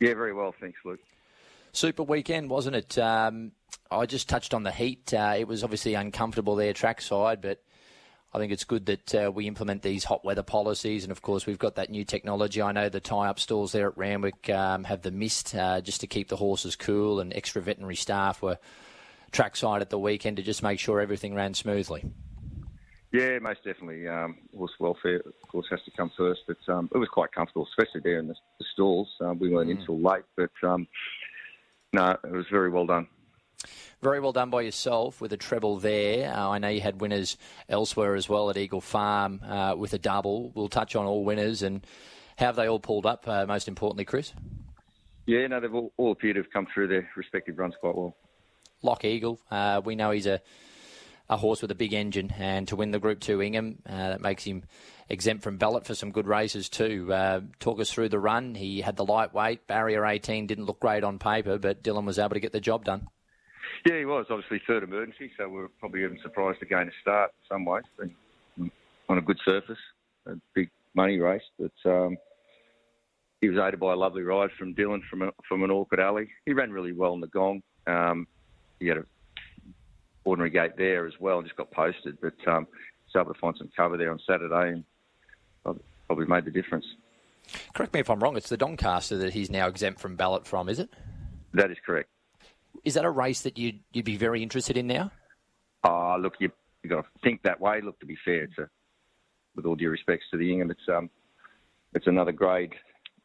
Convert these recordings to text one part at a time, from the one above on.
Yeah, very well, thanks, Luke. Super weekend, wasn't it? Um, I just touched on the heat. Uh, it was obviously uncomfortable there trackside, but I think it's good that uh, we implement these hot weather policies. And of course, we've got that new technology. I know the tie up stalls there at Randwick um, have the mist uh, just to keep the horses cool, and extra veterinary staff were trackside at the weekend to just make sure everything ran smoothly. Yeah, most definitely. Um, horse welfare, of course, has to come first. But um, it was quite comfortable, especially there in the, the stalls. Um, we weren't mm. in till late, but um, no, it was very well done. Very well done by yourself with a treble there. Uh, I know you had winners elsewhere as well at Eagle Farm uh, with a double. We'll touch on all winners and how have they all pulled up, uh, most importantly, Kris? Yeah, no, they've all, all, appeared to have come through their respective runs quite well. Lock Eagle, uh, we know he's a, a horse with a big engine, and to win the Group 2 Ingham, uh, that makes him exempt from ballot for some good races too. Uh, talk us through the run. He had the lightweight, barrier 18, didn't look great on paper, but Dylan was able to get the job done. Yeah, he was obviously third emergency, so we are probably even surprised to gain a start in some ways. on a good surface, a big money race, but um, he was aided by a lovely ride from Dylan from a, from an Orchid Alley. He ran really well in the gong. Um, he had a ordinary gate there as well, and just got posted, but um, was able to find some cover there on Saturday, and probably made the difference. Correct me if I'm wrong. It's the Doncaster that he's now exempt from ballot from, is it? That is correct. Is that a race that you'd, you'd be very interested in now? Oh, look, you you got to think that way. Look, to be fair, a, with all due respects to the Ingham, it's um, it's another grade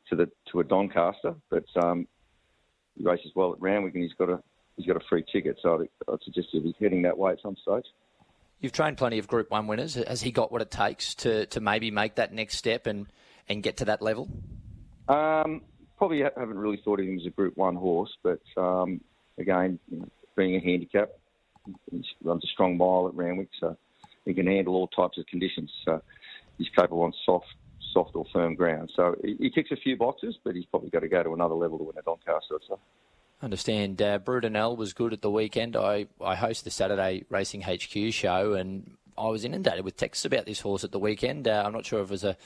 to the to a Doncaster, but um, he races well at Randwick, and he's got a he's got a free ticket, so I'd, I'd suggest he'll be heading that way at some stage. You've trained plenty of Group One winners. Has he got what it takes to, to maybe make that next step and, and get to that level? Um, probably haven't really thought of him as a Group One horse, but um, again, you know, being a handicap, he runs a strong mile at Randwick, so he can handle all types of conditions. So he's capable on soft, soft or firm ground. So he, he ticks a few boxes, but he's probably got to go to another level to win a Doncaster. So. Understand. Uh, Brudenell was good at the weekend. I, I host the Saturday Racing HQ show, and I was inundated with texts about this horse at the weekend. Uh, I'm not sure if it was a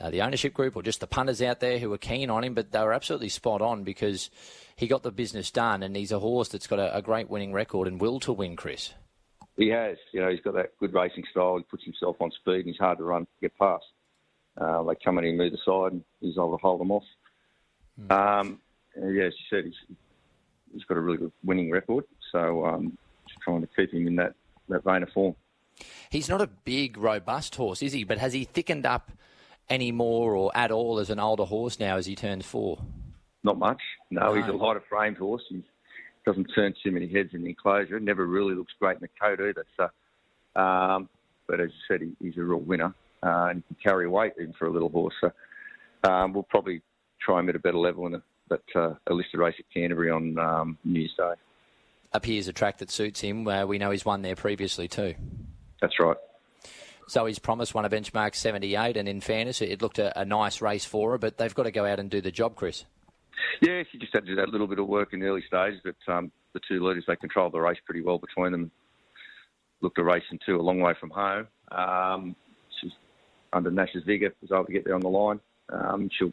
uh, the ownership group or just the punters out there who were keen on him, but they were absolutely spot on because he got the business done, and he's a horse that's got a, a great winning record and will to win, Kris. He has. You know, he's got that good racing style. He puts himself on speed, and he's hard to run, get past. Uh, they come in and move the side, and he's able to hold them off. Mm. Um, yeah, as you said, he's, he's got a really good winning record. So um, just trying to keep him in that, that vein of form. He's not a big, robust horse, is he? But has he thickened up any more or at all as an older horse now as he turns four? Not much. No, no. he's a lighter framed horse. He doesn't turn too many heads in the enclosure. Never really looks great in the coat either. So, um, but as I said, he, he's a real winner uh, and he can carry weight even for a little horse. So um, we'll probably try him at a better level in a, that uh, a listed race at Canterbury on um, New Year's Day. Appears a track that suits him. Uh, we know he's won there previously too. That's right. So he's promised won a benchmark 78, and in fairness, it looked a, a nice race for her, but they've got to go out and do the job, Kris. Yeah, she just had to do that little bit of work in the early stages, but um, the two leaders, they controlled the race pretty well between them. Looked a race two, a long way from home. Um, she's under Nash's vigour, was able to get there on the line. Um, she'll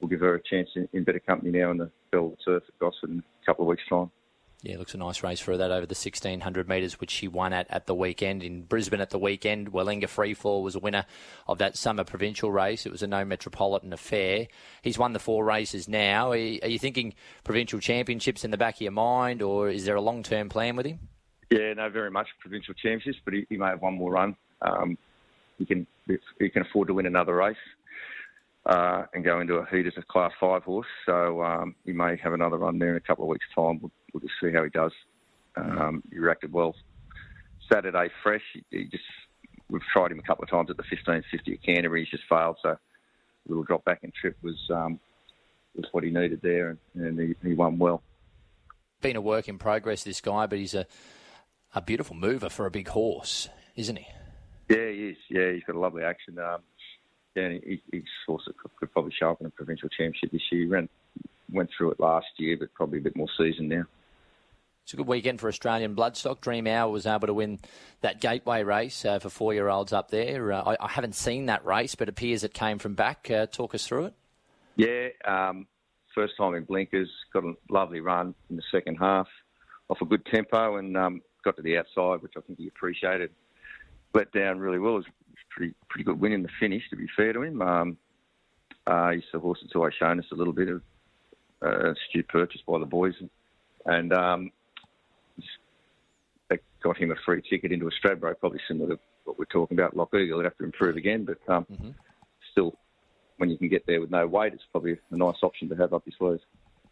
we'll give her a chance in, in better company now in the Velvet Turf at Gosford in a couple of weeks' time. Yeah, looks a nice race for her, that over the 1600 metres, which she won at at the weekend. In Brisbane at the weekend, Wellinga Freefall was a winner of that summer provincial race. It was a no metropolitan affair. He's won the four races now. Are you thinking provincial championships in the back of your mind, or is there a long term plan with him? Yeah, no, very much provincial championships, but he, he may have one more run. Um, he can he can afford to win another race uh, and go into a heat as a Class Five horse. So um, he may have another run there in a couple of weeks' time. We'll, we'll just see how he does. Um, he reacted well Saturday fresh. He, just we've tried him a couple of times at the 1550 at Canterbury. He's just failed. So a little drop back in trip was um, was what he needed there, and, and he, he won well. Been a work in progress, this guy, but he's a a beautiful mover for a big horse, isn't he? Yeah, he is. Yeah, he's got a lovely action. Um, yeah, he, he's also could, could probably show up in a provincial championship this year. He ran, went through it last year, but probably a bit more seasoned now. It's a good weekend for Australian bloodstock. Dream Hour was able to win that gateway race uh, for four-year-olds up there. Uh, I, I, haven't seen that race, but it appears it came from back. Uh, talk us through it. Yeah, um, first time in blinkers, got a lovely run in the second half off a good tempo and um, got to the outside, which I think he appreciated. Let down really well. It was pretty pretty good win in the finish, to be fair to him. Um, uh, he's a horse that's always shown us a little bit of uh, astute purchase by the boys, and um, they got him a free ticket into a Stradbroke, probably similar to what we're talking about. Lock Eagle would have to improve again, but um, mm-hmm. still, when you can get there with no weight, it's probably a nice option to have up your sleeves.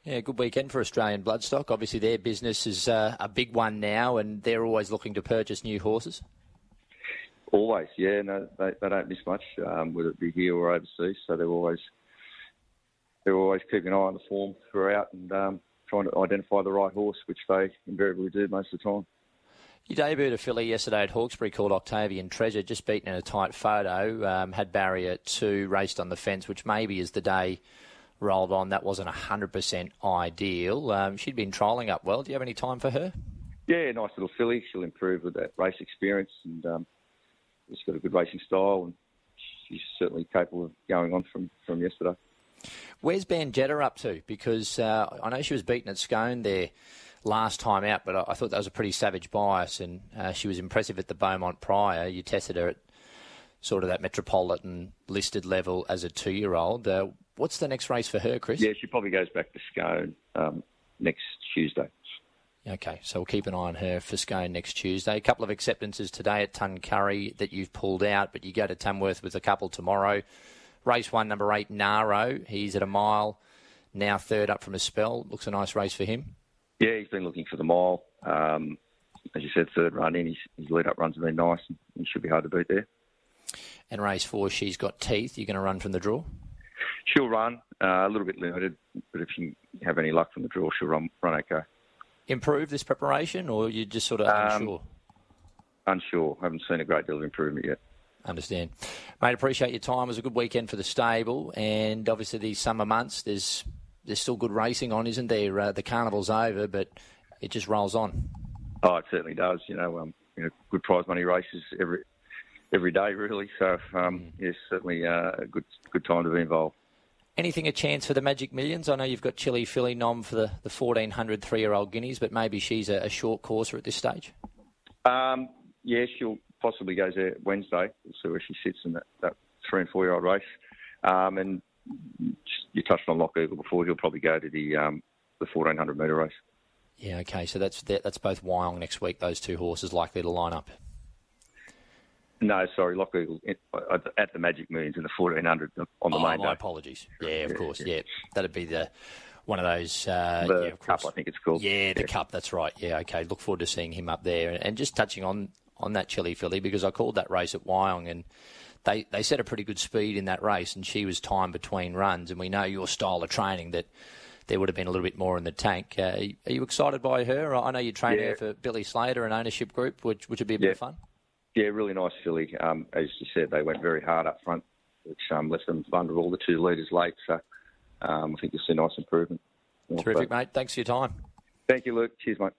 Yeah, good weekend for Australian Bloodstock. Obviously, their business is uh, a big one now, and they're always looking to purchase new horses. Always, yeah. No, they, they don't miss much, um, whether it be here or overseas. So they're always they're always keeping an eye on the form throughout and um, trying to identify the right horse, which they invariably do most of the time. You debuted a filly yesterday at Hawkesbury called Octavian Treasure, just beaten in a tight photo. Um, had barrier two, raced on the fence, which maybe is the day rolled on. That wasn't 100% ideal. Um, she'd been trialling up well. Do you have any time for her? Yeah, nice little filly. She'll improve with that race experience and um, she's got a good racing style and she's certainly capable of going on from, from yesterday. Where's Bandetta up to? Because uh, I know she was beaten at Scone there last time out, but I, thought that was a pretty savage bias, and uh, she was impressive at the Beaumont prior. You tested her at sort of that metropolitan listed level as a two-year-old. Uh, what's the next race for her, Kris? Yeah, she probably goes back to Scone um, next Tuesday. Okay, so we'll keep an eye on her for Scone next Tuesday. A couple of acceptances today at Tuncurry that you've pulled out, but you go to Tamworth with a couple tomorrow. Race one, number eight, Naro. He's at a mile, now third up from a spell. Looks a nice race for him. Yeah, he's been looking for the mile. Um, as you said, third run in. His, his lead up runs have been nice. And he should be hard to beat there. And race four, she's got teeth. You're going to run from the draw? She'll run uh, a little bit limited, but if you have any luck from the draw, she'll run run okay. Improve this preparation, or you just sort of um, unsure? Unsure. Haven't seen a great deal of improvement yet. Understand, mate. Appreciate your time. It was a good weekend for the stable, and obviously these summer months, there's there's still good racing on, isn't there? Uh, the carnival's over, but it just rolls on. Oh, it certainly does. You know, um, you know, good prize money races every every day, really. So, um, mm. yes, certainly uh, a good good time to be involved. Anything a chance for the Magic Millions? I know you've got Chili Philly nom for the, the 1400 three year old guineas, but maybe she's a, a short courser at this stage? Um, yeah, she'll possibly go there Wednesday. We'll see where she sits in that, that three and four year old race. Um, and you touched on Lock Eagle before. He'll probably go to the um, the 1400 metre race. Yeah, okay. So that's that's both Wyong next week. Those two horses likely to line up. No, sorry, Lock Eagle at the Magic Millions in the 1400 on the oh, main my day. apologies. Yeah, of course. Yeah. yeah. that'd be the one of those. Uh, the yeah, cup, I think it's called. Yeah, the yeah. cup. That's right. Yeah, okay. Look forward to seeing him up there. And just touching on on that Chili filly because I called that race at Wyong and they, they set a pretty good speed in that race, and she was timed between runs. And we know your style of training that there would have been a little bit more in the tank. Uh, are you excited by her? I know you trained yeah. her for Billy Slater and ownership group, which which would be a bit of fun. Yeah, really nice filly. Um, as you said, they went very hard up front, which um, left them vulnerable. The two leaders late, so um, I think you'll see nice improvement. Terrific, mate. Thanks for your time. Thank you, Luke. Cheers, mate.